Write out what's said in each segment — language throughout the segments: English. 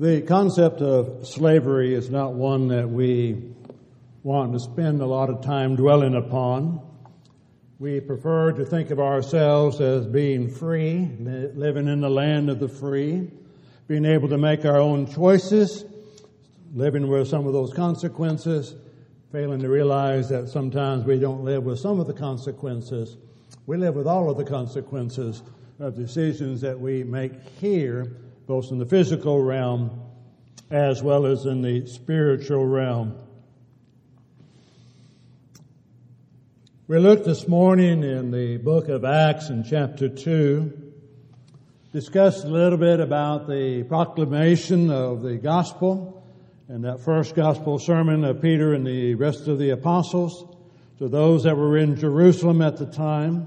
The concept of slavery is not one that we want to spend a lot of time dwelling upon. We prefer to think of ourselves as being free, living in the land of the free, being able to make our own choices, living with some of those consequences, failing to realize that sometimes we don't live with some of the consequences. We live with all of the consequences of decisions that we make here both in the physical realm as well as in the spiritual realm. We looked this morning in the book of Acts in chapter 2, discussed a little bit about the proclamation of the gospel and that first gospel sermon of Peter and the rest of the apostles to those that were in Jerusalem at the time,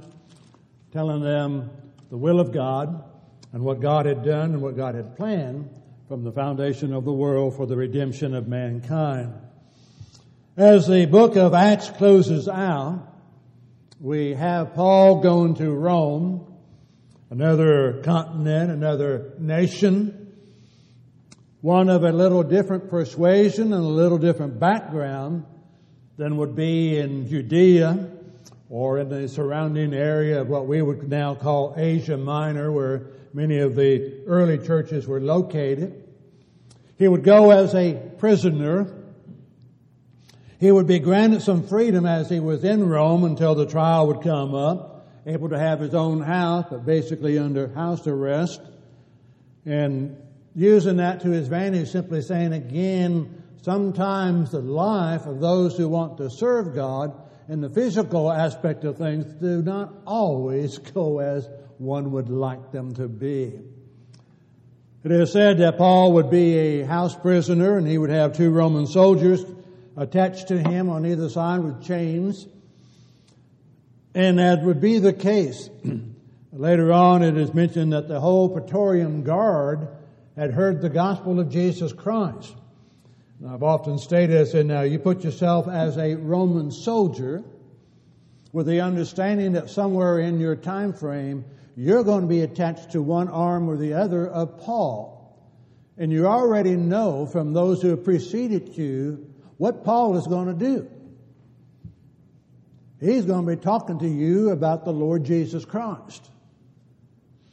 telling them the will of God and what God had done and what God had planned from the foundation of the world for the redemption of mankind. As the book of Acts closes out, we have Paul going to Rome, another continent, another nation, one of a little different persuasion and a little different background than would be in Judea or in the surrounding area of what we would now call Asia Minor, where many of the early churches were located. He would go as a prisoner. He would be granted some freedom as he was in Rome until the trial would come up, able to have his own house, but basically under house arrest. And using that to his advantage, simply saying again, sometimes the life of those who want to serve God and the physical aspect of things do not always go as one would like them to be. It is said that Paul would be a house prisoner and he would have two Roman soldiers attached to him on either side with chains. And that would be the case. Later on, it is mentioned that the whole Praetorian Guard had heard the gospel of Jesus Christ. I've often stated, I said, now you put yourself as a Roman soldier with the understanding that somewhere in your time frame you're going to be attached to one arm or the other of Paul. And you already know from those who have preceded you what Paul is going to do. He's going to be talking to you about the Lord Jesus Christ.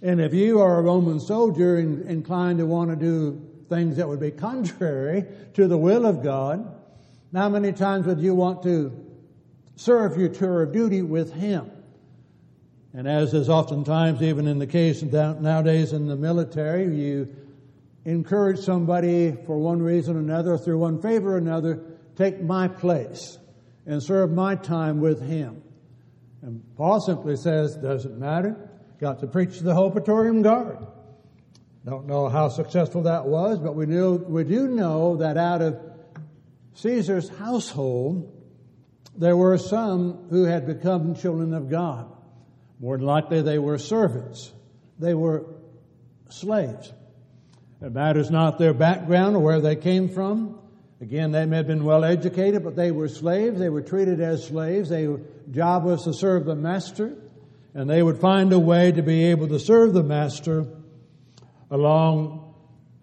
And if you are a Roman soldier and inclined to want to do things that would be contrary to the will of God, how many times would you want to serve your tour of duty with Him? And as is oftentimes even in the case nowadays in the military, you encourage somebody for one reason or another, through one favor or another, take my place and serve my time with him. And Paul simply says, doesn't matter. Got to preach to the whole Praetorian Guard. Don't know how successful that was, but we, knew, we do know that out of Caesar's household, there were some who had become children of God. More than likely, they were servants. They were slaves. It matters not their background or where they came from. Again, they may have been well educated, but they were slaves. They were treated as slaves. Their job was to serve the master, and they would find a way to be able to serve the master along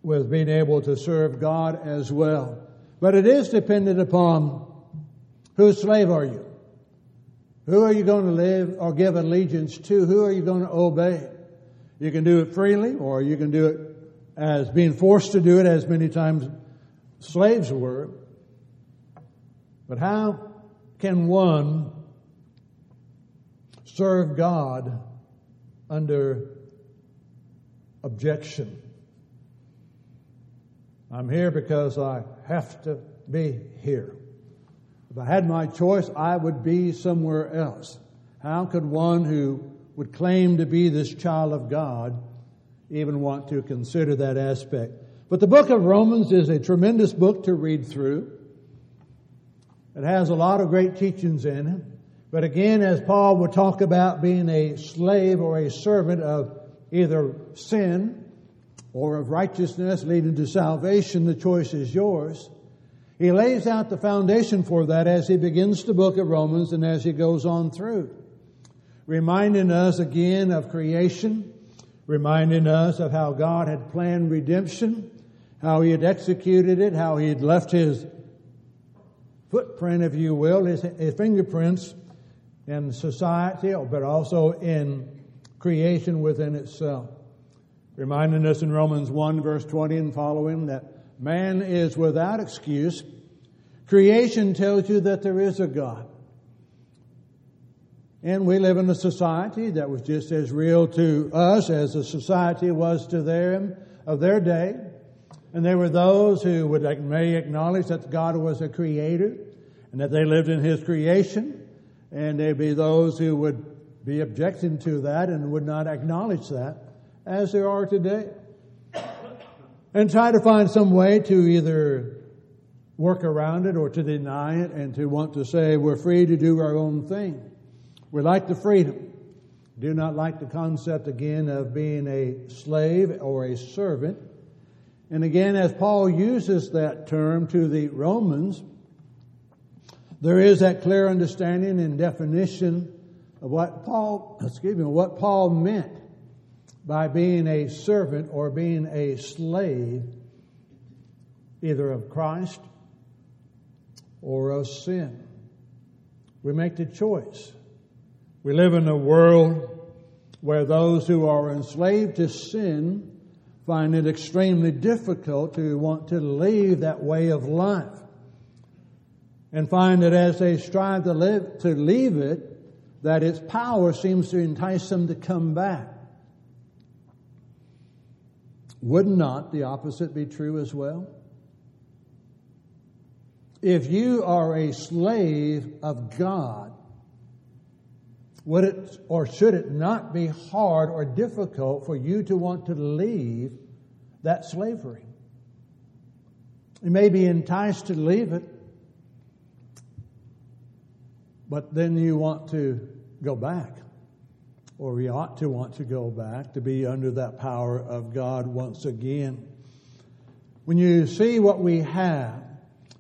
with being able to serve God as well. But it is dependent upon whose slave are you? Who are you going to live or give allegiance to? Who are you going to obey? You can do it freely or you can do it as being forced to do it as many times slaves were. But how can one serve God under objection? I'm here because I have to be here. If I had my choice, I would be somewhere else. How could one who would claim to be this child of God even want to consider that aspect? But the book of Romans is a tremendous book to read through. It has a lot of great teachings in it. But again, as Paul would talk about being a slave or a servant of either sin or of righteousness leading to salvation, the choice is yours. He lays out the foundation for that as he begins the book of Romans and as he goes on through, reminding us again of creation, reminding us of how God had planned redemption, how he had executed it, how he had left his footprint, if you will, his, his fingerprints in society, but also in creation within itself. Reminding us in Romans 1 verse 20 and following that man is without excuse. Creation tells you that there is a God. And we live in a society that was just as real to us as the society was to them of their day. And there were those who would may acknowledge that God was a creator and that they lived in His creation. And there'd be those who would be objecting to that and would not acknowledge that as there are today. And try to find some way to either work around it or to deny it and to want to say we're free to do our own thing. We like the freedom. Do not like the concept again of being a slave or a servant. And again, as Paul uses that term to the Romans, there is that clear understanding and definition what Paul, excuse me, what Paul meant by being a servant or being a slave, either of Christ or of sin. We make the choice. We live in a world where those who are enslaved to sin find it extremely difficult to want to leave that way of life and find that as they strive to live, to leave it, that its power seems to entice them to come back. Would not the opposite be true as well? If you are a slave of God, would it or should it not be hard or difficult for you to want to leave that slavery? You may be enticed to leave it, but then you want to go back, or we ought to want to go back to be under that power of God once again. When you see what we have,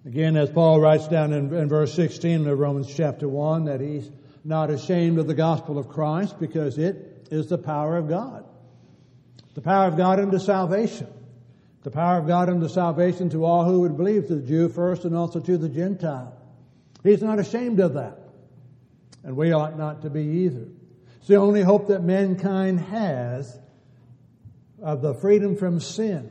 again, as Paul writes down in, in verse 16 of Romans chapter 1, that he's not ashamed of the gospel of Christ because it is the power of God. The power of God unto salvation. The power of God unto salvation to all who would believe, to the Jew first and also to the Gentile. He's not ashamed of that. And we ought not to be either. It's the only hope that mankind has of the freedom from sin.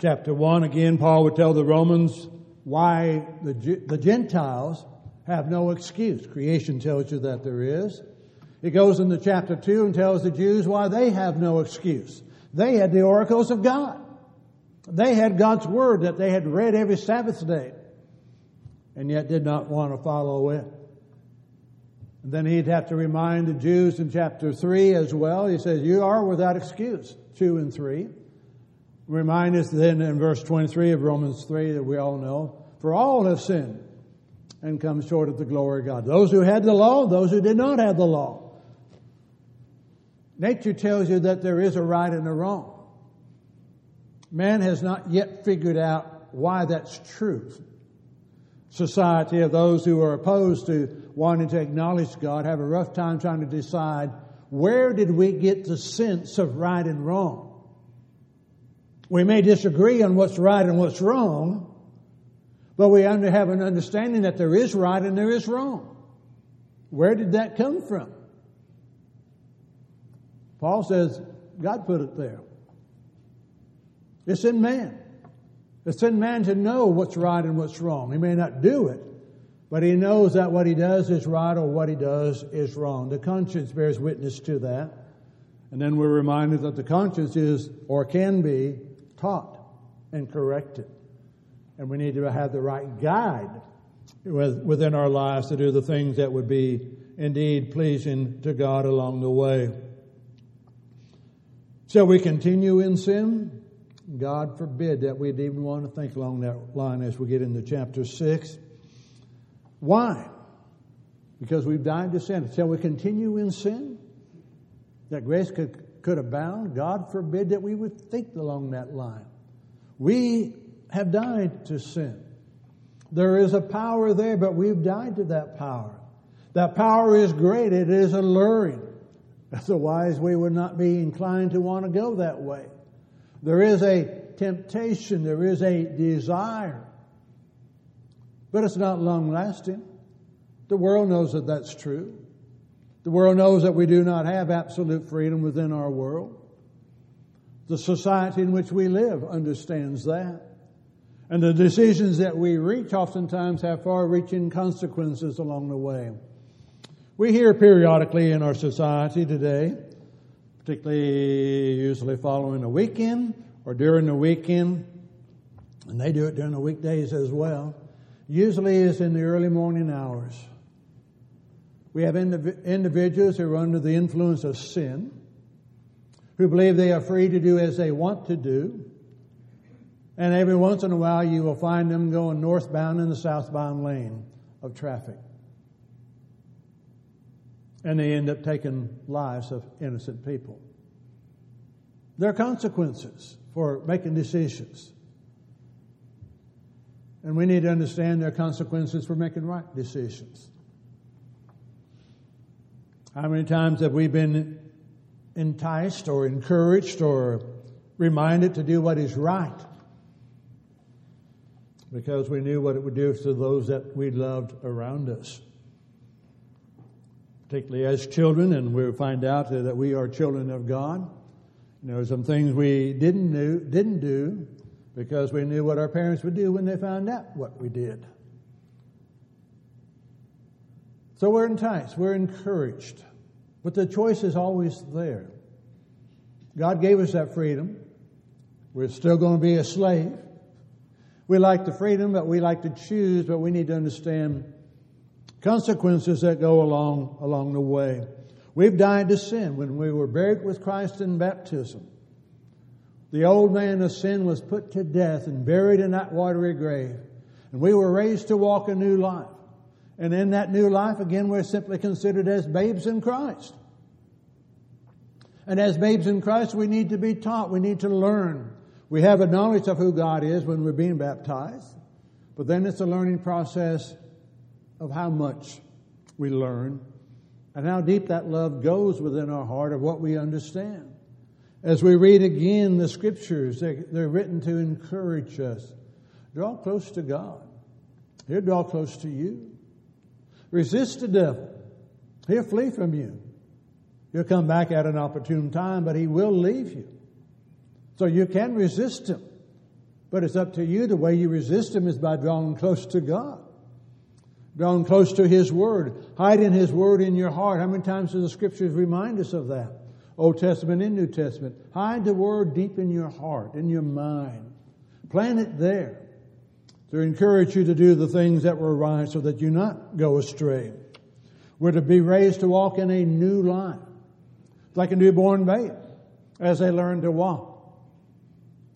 Chapter 1, again, Paul would tell the Romans why the, the Gentiles have no excuse. Creation tells you that there is. It goes into chapter 2 and tells the Jews why they have no excuse. They had the oracles of God. They had God's word that they had read every Sabbath day and yet did not want to follow it. And then he'd have to remind the Jews in chapter 3 as well. He says, You are without excuse, 2 and 3. Remind us then in verse 23 of Romans 3 that we all know, for all have sinned and come short of the glory of God. Those who had the law, those who did not have the law. Nature tells you that there is a right and a wrong. Man has not yet figured out why that's true. Society of those who are opposed to wanting to acknowledge God have a rough time trying to decide where did we get the sense of right and wrong? We may disagree on what's right and what's wrong, but we have an understanding that there is right and there is wrong. Where did that come from? Paul says God put it there. It's in man. It's in man to know what's right and what's wrong. He may not do it, but he knows that what he does is right or what he does is wrong. The conscience bears witness to that. And then we're reminded that the conscience is or can be taught and corrected. And we need to have the right guide within our lives to do the things that would be indeed pleasing to God along the way. Shall we continue in sin? God forbid that we'd even want to think along that line as we get into chapter 6. Why? Because we've died to sin. Shall we continue in sin? That grace could, could abound? God forbid that we would think along that line. We have died to sin. There is a power there, but we've died to that power. That power is great. It is alluring. Otherwise, we would not be inclined to want to go that way. There is a temptation, there is a desire, but it's not long lasting. The world knows that that's true. The world knows that we do not have absolute freedom within our world. The society in which we live understands that. And the decisions that we reach oftentimes have far reaching consequences along the way. We hear periodically in our society today, particularly usually following a weekend or during the weekend, and they do it during the weekdays as well, usually is in the early morning hours. We have indiv- individuals who are under the influence of sin, who believe they are free to do as they want to do. And every once in a while, you will find them going northbound in the southbound lane of traffic. And they end up taking lives of innocent people. There are consequences for making decisions. And we need to understand there are consequences for making right decisions. How many times have we been enticed or encouraged or reminded to do what is right? Because we knew what it would do to those that we loved around us. Particularly as children, and we find out that we are children of God. You know, some things we didn't do, didn't do because we knew what our parents would do when they found out what we did. So we're enticed, we're encouraged, but the choice is always there. God gave us that freedom. We're still going to be a slave. We like the freedom, but we like to choose, but we need to understand consequences that go along, along the way. We've died to sin when we were buried with Christ in baptism. The old man of sin was put to death and buried in that watery grave. And we were raised to walk a new life. And in that new life, again, we're simply considered as babes in Christ. And as babes in Christ, we need to be taught. We need to learn. We have a knowledge of who God is when we're being baptized. But then it's a learning process of how much we learn and how deep that love goes within our heart of what we understand. As we read again the scriptures, they're, written to encourage us. Draw close to God. He'll draw close to you. Resist the devil. He'll flee from you. He'll come back at an opportune time, but he will leave you. So you can resist him. But it's up to you. The way you resist him is by drawing close to God. Drawing close to his word. Hiding his word in your heart. How many times do the scriptures remind us of that? Old Testament and New Testament. Hide the word deep in your heart, in your mind. Plant it there to encourage you to do the things that were right so that you not go astray. We're to be raised to walk in a new life, like a newborn babe, as they learn to walk.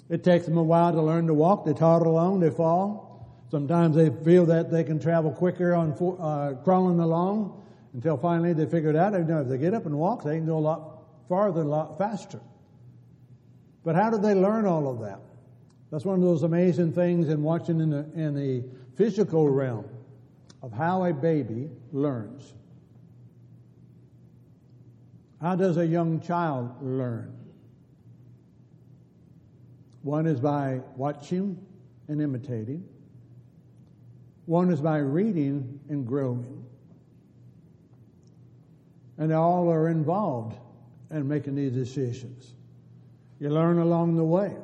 It takes them a while to learn to walk. They toddle along, they fall. Sometimes they feel that they can travel quicker on uh, crawling along until finally they figure it out. If they get up and walk, they can go a lot farther, a lot faster. But how do they learn all of that? That's one of those amazing things in watching in the, in the physical realm of how a baby learns. How does a young child learn? One is by watching and imitating. One is by reading and growing. And all are involved in making these decisions. You learn along the way.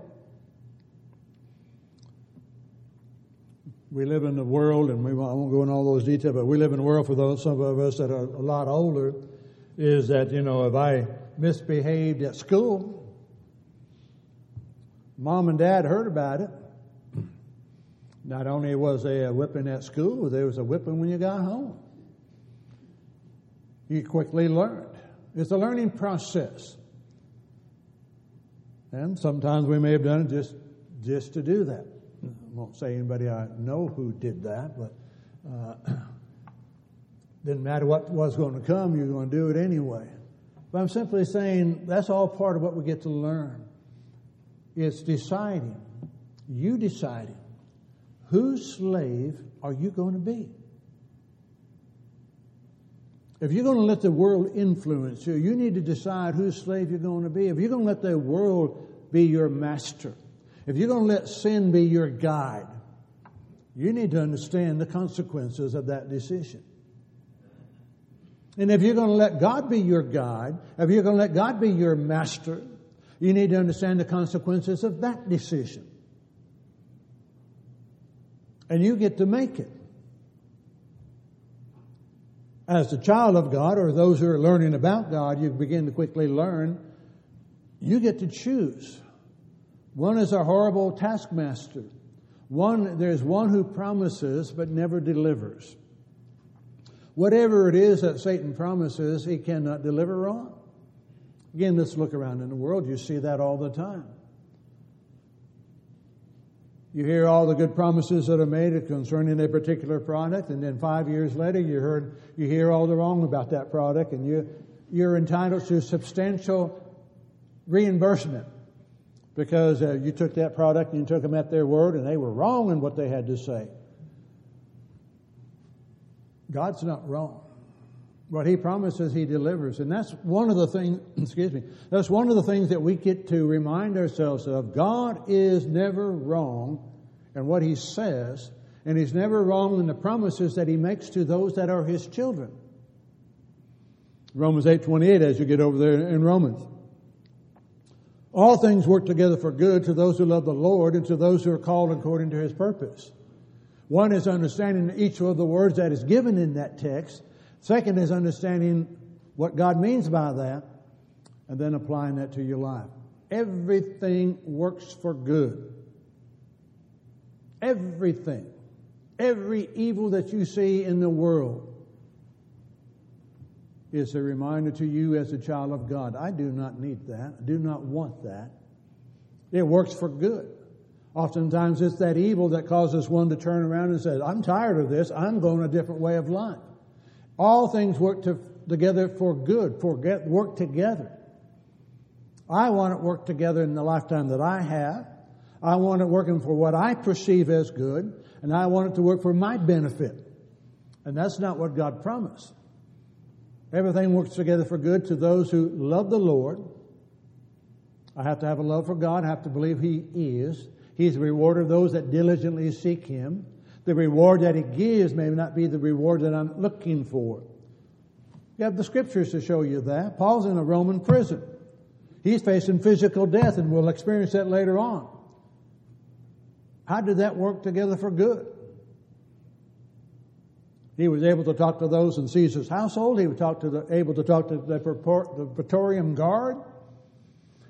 we live in the world, and we, I won't go into all those details, but we live in a world for those, some of us that are a lot older, is that, you know, if I misbehaved at school, mom and dad heard about it. Not only was there a whipping at school, there was a whipping when you got home. You quickly learned. It's a learning process. And sometimes we may have done it just, just to do that. I won't say anybody I know who did that, but uh, didn't matter what was going to come, you're going to do it anyway. But I'm simply saying that's all part of what we get to learn. It's deciding, you deciding, whose slave are you going to be? If you're going to let the world influence you, you need to decide whose slave you're going to be. If you're going to let the world be your master, if you're going to let sin be your guide, you need to understand the consequences of that decision. And if you're going to let God be your guide, if you're going to let God be your master, you need to understand the consequences of that decision. And you get to make it. As a child of God, or those who are learning about God, you begin to quickly learn you get to choose. One is a horrible taskmaster. One, there's one who promises but never delivers. Whatever it is that Satan promises, he cannot deliver on. Again, let's look around in the world. You see that all the time. You hear all the good promises that are made concerning a particular product, and then five years later, you heard you hear all the wrong about that product, and you you're entitled to substantial reimbursement because uh, you took that product and you took them at their word, and they were wrong in what they had to say. God's not wrong. What he promises, he delivers. And that's one of the things, excuse me, that's one of the things that we get to remind ourselves of. God is never wrong in what he says, and he's never wrong in the promises that he makes to those that are his children. Romans 8:28 as you get over there in Romans. All things work together for good to those who love the Lord and to those who are called according to his purpose. One is understanding each of the words that is given in that text. Second is understanding what God means by that and then applying that to your life. Everything works for good. Everything. Every evil that you see in the world is a reminder to you as a child of God. I do not need that. I do not want that. It works for good. Oftentimes it's that evil that causes one to turn around and say, I'm tired of this. I'm going a different way of life. All things work to, together for good, for get, work together. I want it work together in the lifetime that I have. I want it working for what I perceive as good, and I want it to work for my benefit. And that's not what God promised. Everything works together for good to those who love the Lord. I have to have a love for God. I have to believe He is. He's the rewarder of those that diligently seek Him. The reward that He gives may not be the reward that I'm looking for. You have the scriptures to show you that. Paul's in a Roman prison. He's facing physical death, and we'll experience that later on. How did that work together for good? He was able to talk to those in Caesar's household. He was to the, able to talk to the, the Praetorian Guard.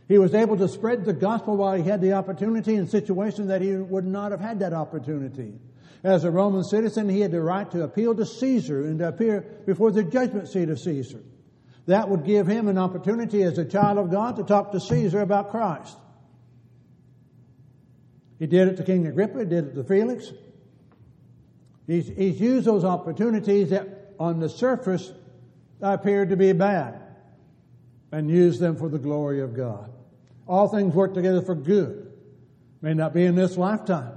He was able to spread the gospel while he had the opportunity in situations that he would not have had that opportunity. As a Roman citizen, he had the right to appeal to Caesar and to appear before the judgment seat of Caesar. That would give him an opportunity as a child of God to talk to Caesar about Christ. He did it to King Agrippa, he did it to Felix, He's, he's used those opportunities that on the surface appeared to be bad and used them for the glory of God. All things work together for good. May not be in this lifetime.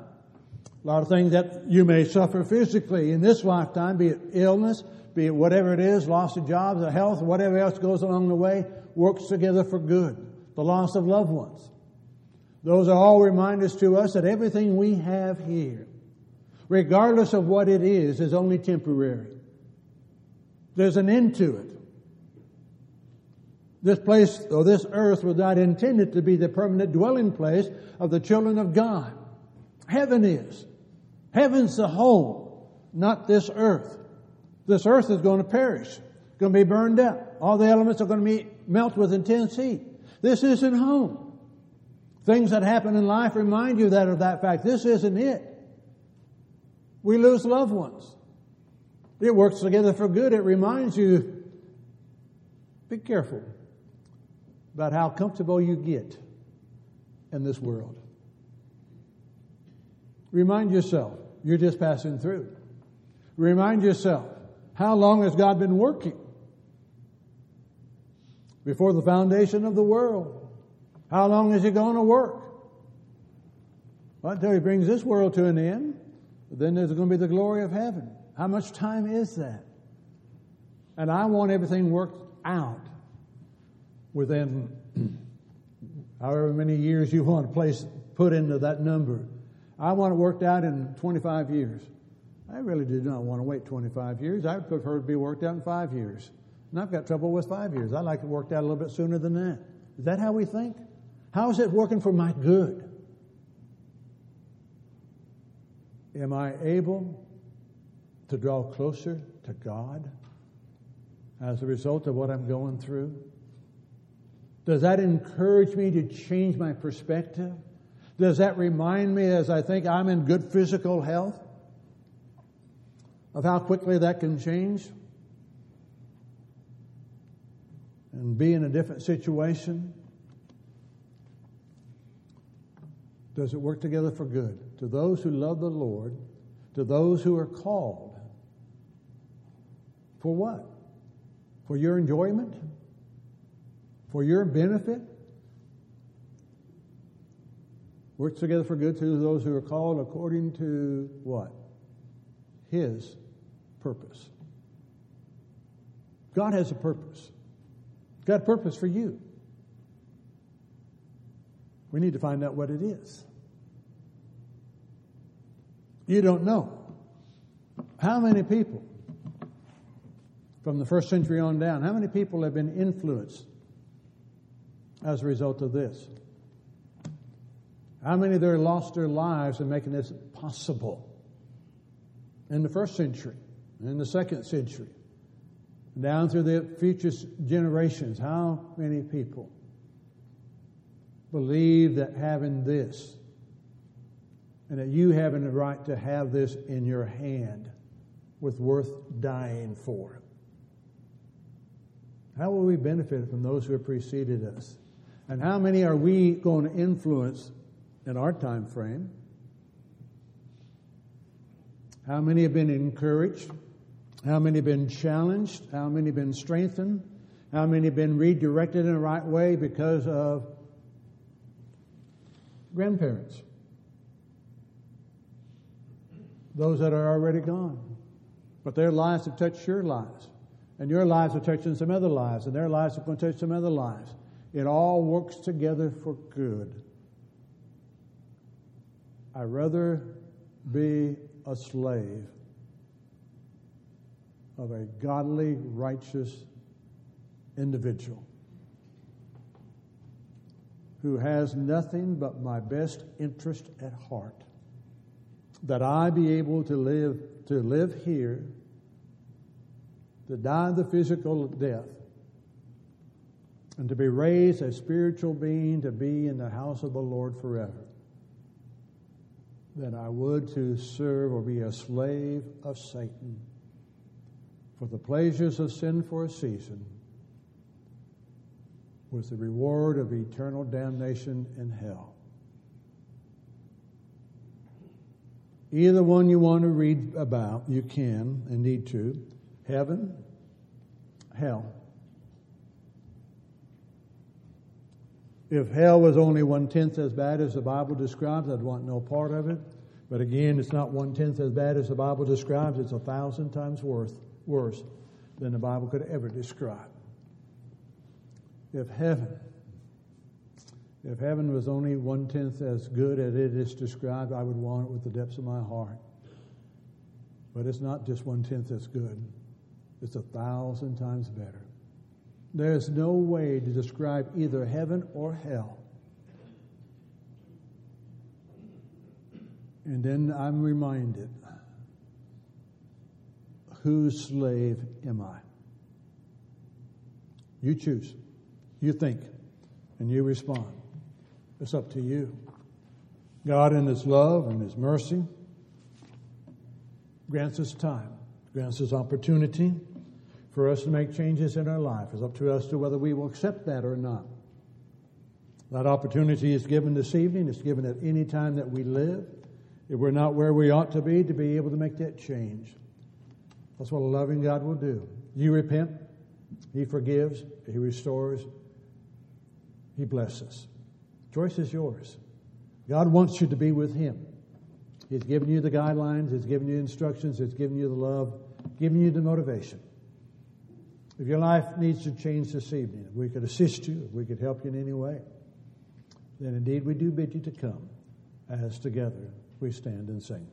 A lot of things that you may suffer physically in this lifetime, be it illness, be it whatever it is, loss of jobs, or health, whatever else goes along the way, works together for good. The loss of loved ones. Those are all reminders to us that everything we have here regardless of what it is, is only temporary. There's an end to it. This place or this earth was not intended to be the permanent dwelling place of the children of God. Heaven is. Heaven's the home, not this earth. This earth is going to perish. It's going to be burned up. All the elements are going to be melt with intense heat. This isn't home. Things that happen in life remind you that of that fact. This isn't it. We lose loved ones. It works together for good. It reminds you, be careful about how comfortable you get in this world. Remind yourself, you're just passing through. Remind yourself, how long has God been working? Before the foundation of the world. How long is He going to work? Well, until He brings this world to an end. Then there's going to be the glory of heaven. How much time is that? And I want everything worked out within, however many years you want to place, put into that number. I want it worked out in 25 years. I really did not want to wait 25 years. I would prefer to be worked out in five years. And I've got trouble with five years. I like it worked out a little bit sooner than that. Is that how we think? How is it working for my good? Am I able to draw closer to God as a result of what I'm going through? Does that encourage me to change my perspective? Does that remind me as I think I'm in good physical health of how quickly that can change and be in a different situation? Does it work together for good? To those who love the Lord, to those who are called. For what? For your enjoyment? For your benefit? Works together for good to those who are called according to what? His purpose. God has a purpose. God a purpose for you. We need to find out what it is. You don't know. How many people from the first century on down, how many people have been influenced as a result of this? How many there lost their lives in making this possible? In the first century, in the second century, down through the future generations, how many people believe that having this and that you having the right to have this in your hand was worth dying for. How will we benefit from those who have preceded us? And how many are we going to influence in our time frame? How many have been encouraged? How many have been challenged? How many have been strengthened? How many have been redirected in the right way because of grandparents, those that are already gone. But their lives have touched your lives, and your lives are touching some other lives, and their lives are going to touch some other lives. It all works together for good. I'd rather be a slave of a godly, righteous individual who has nothing but my best interest at heart. That I be able to live, to live here, to die the physical death, and to be raised a spiritual being to be in the house of the Lord forever. Than I would to serve or be a slave of Satan for the pleasures of sin for a season with the reward of eternal damnation in hell. Either one you want to read about, you can and need to. Heaven, hell. If hell was only one tenth as bad as the Bible describes, I'd want no part of it. But again, it's not one tenth as bad as the Bible describes, it's a thousand times worse, than the Bible could ever describe if heaven, if heaven was only one tenth as good as it is described, I would want it with the depths of my heart. But it's not just one tenth as good, it's a thousand times better. There's no way to describe either heaven or hell. And then I'm reminded whose slave am I? You choose. You think and you respond. It's up to you. God, in His love and His mercy, grants us time, grants us opportunity for us to make changes in our life. It's up to us to whether we will accept that or not. That opportunity is given this evening. It's given at any time that we live. If we're not where we ought to be, to be able to make that change. That's what a loving God will do. You repent, He forgives, He restores, he blesses. Choice is yours. God wants you to be with Him. He's given you the guidelines, He's given you instructions, He's given you the love, given you the motivation. If your life needs to change this evening, if we could assist you, if we could help you in any way, then indeed we do bid you to come as together we stand and sing.